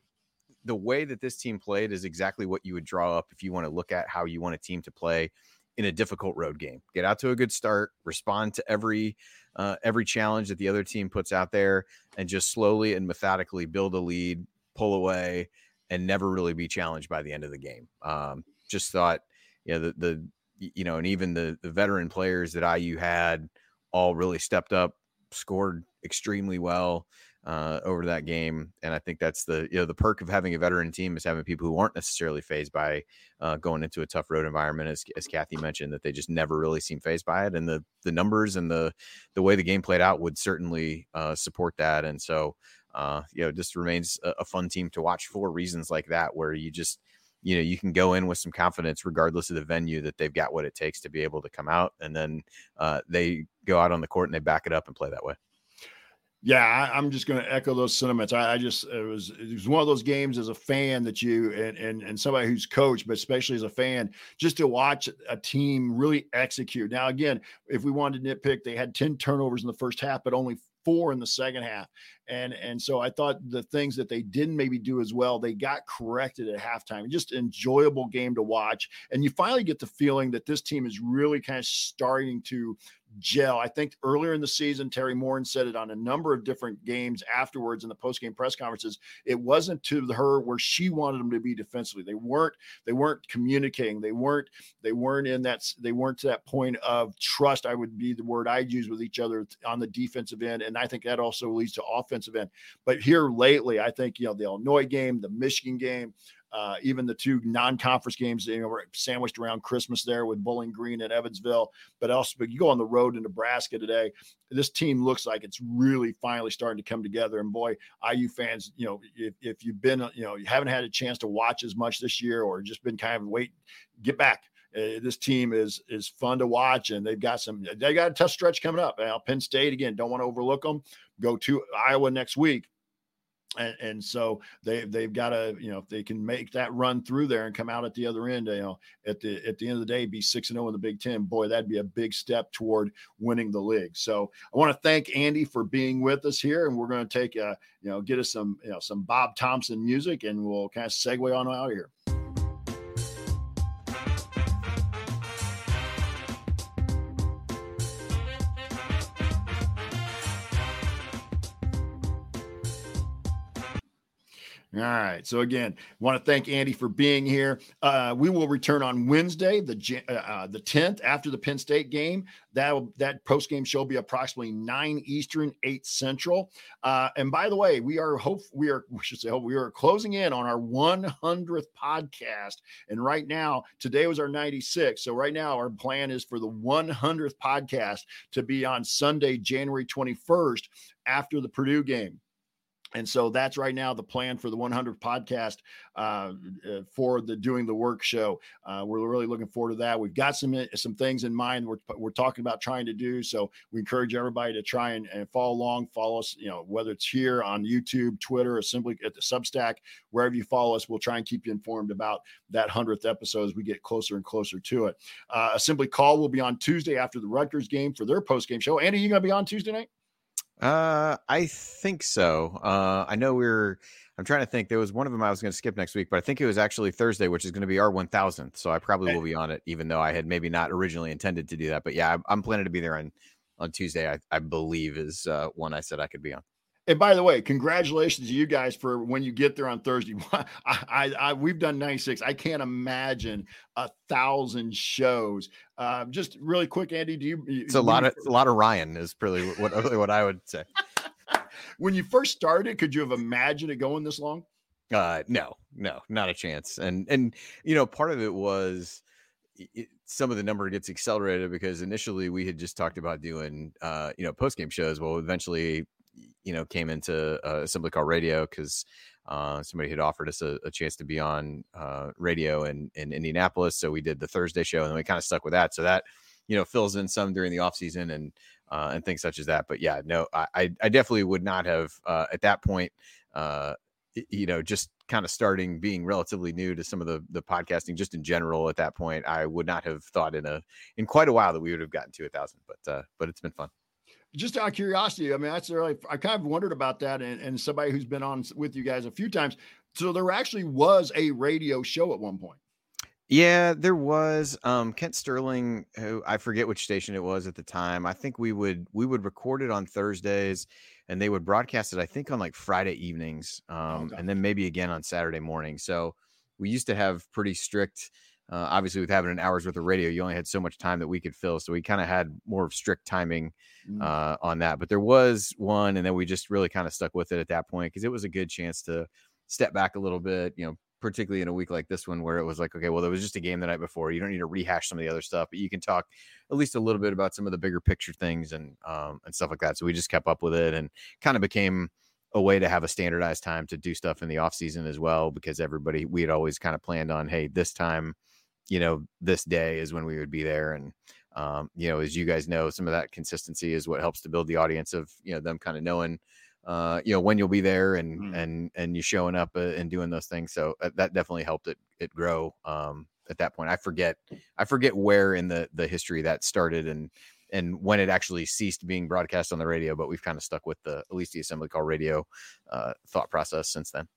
the way that this team played is exactly what you would draw up if you want to look at how you want a team to play in a difficult road game. Get out to a good start, respond to every uh, every challenge that the other team puts out there, and just slowly and methodically build a lead, pull away, and never really be challenged by the end of the game. Um, just thought, you know, the the you know, and even the the veteran players that IU had all really stepped up, scored extremely well uh, over that game. And I think that's the you know the perk of having a veteran team is having people who aren't necessarily phased by uh, going into a tough road environment, as, as Kathy mentioned, that they just never really seem phased by it. And the the numbers and the the way the game played out would certainly uh, support that. And so uh, you know, just remains a, a fun team to watch for reasons like that, where you just you know you can go in with some confidence regardless of the venue that they've got what it takes to be able to come out and then uh, they go out on the court and they back it up and play that way yeah, I, am just going to echo those sentiments. I, I, just it was it was one of those games as a fan that you and and and somebody who's coached, but especially as a fan, just to watch a team really execute. Now, again, if we wanted to nitpick, they had 10 turnovers in the first half, but only four in the second half. And and so I thought the things that they didn't maybe do as well, they got corrected at halftime. Just enjoyable game to watch. And you finally get the feeling that this team is really kind of starting to gel. I think earlier in the season, Teri Moren said it on a number of different games afterwards in the post-game press conferences. It wasn't to her where she wanted them to be defensively. They weren't. They weren't communicating. They weren't. They weren't in that. They weren't to that point of trust. I would be the word I'd use with each other on the defensive end, and I think that also leads to offensive end. But here lately, I think you know the Illinois game, the Michigan game. Uh, even the two non-conference games, you know, were sandwiched around Christmas there with Bowling Green and Evansville. But also, but you go on the road in Nebraska today. This team looks like it's really finally starting to come together. And boy, IU fans, you know, if, if you've been, you know, you haven't had a chance to watch as much this year, or just been kind of wait, get back uh, this team is is fun to watch, and they've got some. They got a tough stretch coming up. Now, Penn State again, don't want to overlook them. Go to Iowa next week and, and so they they've got to you know if they can make that run through there and come out at the other end you know at the at the end of the day be six and zero oh in the Big Ten boy that'd be a big step toward winning the league so I want to thank Andy for being with us here and we're going to take a you know get us some you know some Bob Thompson music and we'll kind of segue on out of here. All right. So again, want to thank Andy for being here. Uh, we will return on Wednesday, the uh, uh, the tenth, after the Penn State game. That that post game show will be approximately nine Eastern, eight Central. Uh, and by the way, we are hope we are we should say hope we are closing in on our 100th podcast. And right now, today was our 96. So right now, our plan is for the 100th podcast to be on Sunday, January 21st, after the Purdue game. And so that's right now the plan for the 100th podcast uh, uh, for the Doing the Work show. Uh, we're really looking forward to that. We've got some uh, some things in mind we're, we're talking about trying to do. So we encourage everybody to try and, and follow along, follow us, you know, whether it's here on YouTube, Twitter, or simply at the Substack, wherever you follow us, we'll try and keep you informed about that 100th episode as we get closer and closer to it. Uh, Assembly Call will be on Tuesday after the Rutgers game for their post game show. Andy, you going to be on Tuesday night? Uh, I think so. Uh, I know we're. I'm trying to think. There was one of them I was going to skip next week, but I think it was actually Thursday, which is going to be our 1000th. So I probably will be on it, even though I had maybe not originally intended to do that. But yeah, I'm, I'm planning to be there on on Tuesday. I, I believe is uh, one I said I could be on. And by the way, congratulations to you guys for when you get there on Thursday. I, I, I we've done 96. I can't imagine a thousand shows. Uh, just really quick, Andy, do you? It's a lot of a lot of Ryan is really what what I would say. when you first started, could you have imagined it going this long? Uh, no, no, not a chance. And and you know, part of it was. It, some of the number gets accelerated because initially we had just talked about doing uh you know post game shows well eventually you know came into uh, Assembly Call Radio because uh, somebody had offered us a, a chance to be on uh, radio in, in Indianapolis. So we did the Thursday show, and we kind of stuck with that. So that you know fills in some during the off season and uh, and things such as that. But yeah, no, I I definitely would not have uh, at that point. Uh, you know, just kind of starting being relatively new to some of the the podcasting, just in general. At that point, I would not have thought in a in quite a while that we would have gotten to a thousand. But uh, but it's been fun just out of curiosity, I mean, that's really, I kind of wondered about that. And, and somebody who's been on with you guys a few times. So there actually was a radio show at one point. Yeah, there was. Um, Kent Sterling, who I forget which station it was at the time. I think we would we would record it on Thursdays, and they would broadcast it. I think on like Friday evenings, um, okay. and then maybe again on Saturday morning. So we used to have pretty strict uh, obviously, with having an hour's worth of radio, you only had so much time that we could fill. So we kind of had more of strict timing mm. uh, on that. But there was one, and then we just really kind of stuck with it at that point because it was a good chance to step back a little bit, you know, particularly in a week like this one where it was like, okay, well, there was just a game the night before. You don't need to rehash some of the other stuff, but you can talk at least a little bit about some of the bigger picture things and um, and stuff like that. So we just kept up with it and kind of became a way to have a standardized time to do stuff in the off season as well because everybody we had always kind of planned on, hey, this time you know, this day is when we would be there. And, um, you know, as you guys know, some of that consistency is what helps to build the audience of, you know, them kind of knowing, uh, you know, when you'll be there and, mm. and, and you showing up uh, and doing those things. So uh, that definitely helped it, it grow. Um, at that point, I forget, I forget where in the, the history that started and, and when it actually ceased being broadcast on the radio, but we've kind of stuck with the, at least the assembly call radio, uh, thought process since then.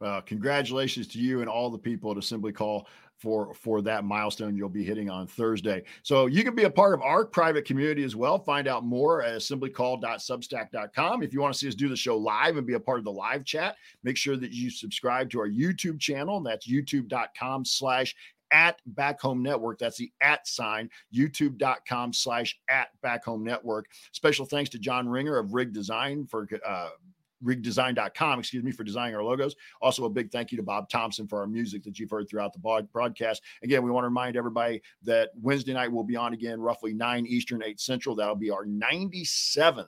Well, congratulations to you and all the people at Assembly Call for for that milestone you'll be hitting on Thursday. So you can be a part of our private community as well. Find out more at assemblycall.substack.com. If you want to see us do the show live and be a part of the live chat, make sure that you subscribe to our YouTube channel. That's youtube.com slash at back home network that's the at sign youtube.com slash at back home network special thanks to john ringer of rig design for uh, rigdesign.com, excuse me, for designing our logos. Also, a big thank you to Bob Thompson for our music that you've heard throughout the broadcast. Again, we want to remind everybody that Wednesday night we'll be on again, roughly 9 Eastern, 8 Central. That'll be our 97th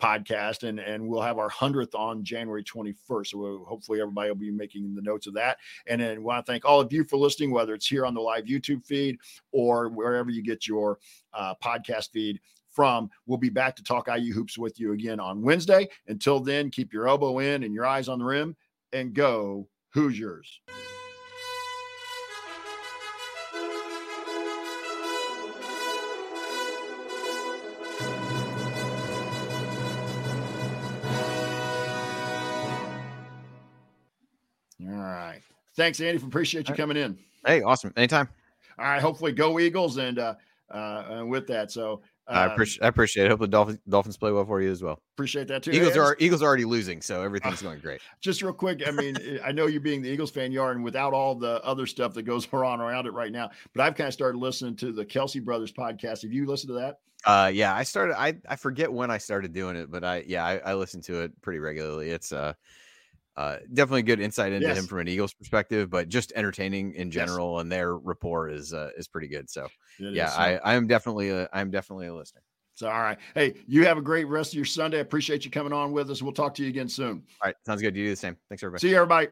podcast, and and we'll have our hundredth on January 21st. So we'll, hopefully everybody will be making the notes of that. And then want to thank all of you for listening, whether it's here on the live YouTube feed or wherever you get your uh, podcast feed from. We'll be back to talk IU hoops with you again on Wednesday. Until then, keep your elbow in and your eyes on the rim, and go Hoosiers. All right. Thanks, Andy. Appreciate you coming in. Hey, awesome. Anytime. All right. Hopefully, go Eagles. And uh, uh, and with that, so uh, I appreciate. I appreciate it. Hope the Dolphins Dolphins play well for you as well. appreciate that too. Eagles Hey, are Eagles are already losing, so everything's going great. just real quick. I mean, I know you being the Eagles fan you are, and without all the other stuff that goes on around it right now, but I've kind of started listening to the Kelce Brothers podcast. Have you listened to that? Uh, yeah, I started. I I forget when I started doing it, but I yeah I, I listen to it pretty regularly. It's uh, uh definitely good insight into Yes. him from an Eagles perspective, but just entertaining in Yes. general, and their rapport is uh, is pretty good. So It yeah, is, I I am definitely a I'm definitely a listener. So, all right. Hey, you have a great rest of your Sunday. I appreciate you coming on with us. We'll talk to you again soon. All right, sounds good. You do the same. Thanks everybody. See you, everybody.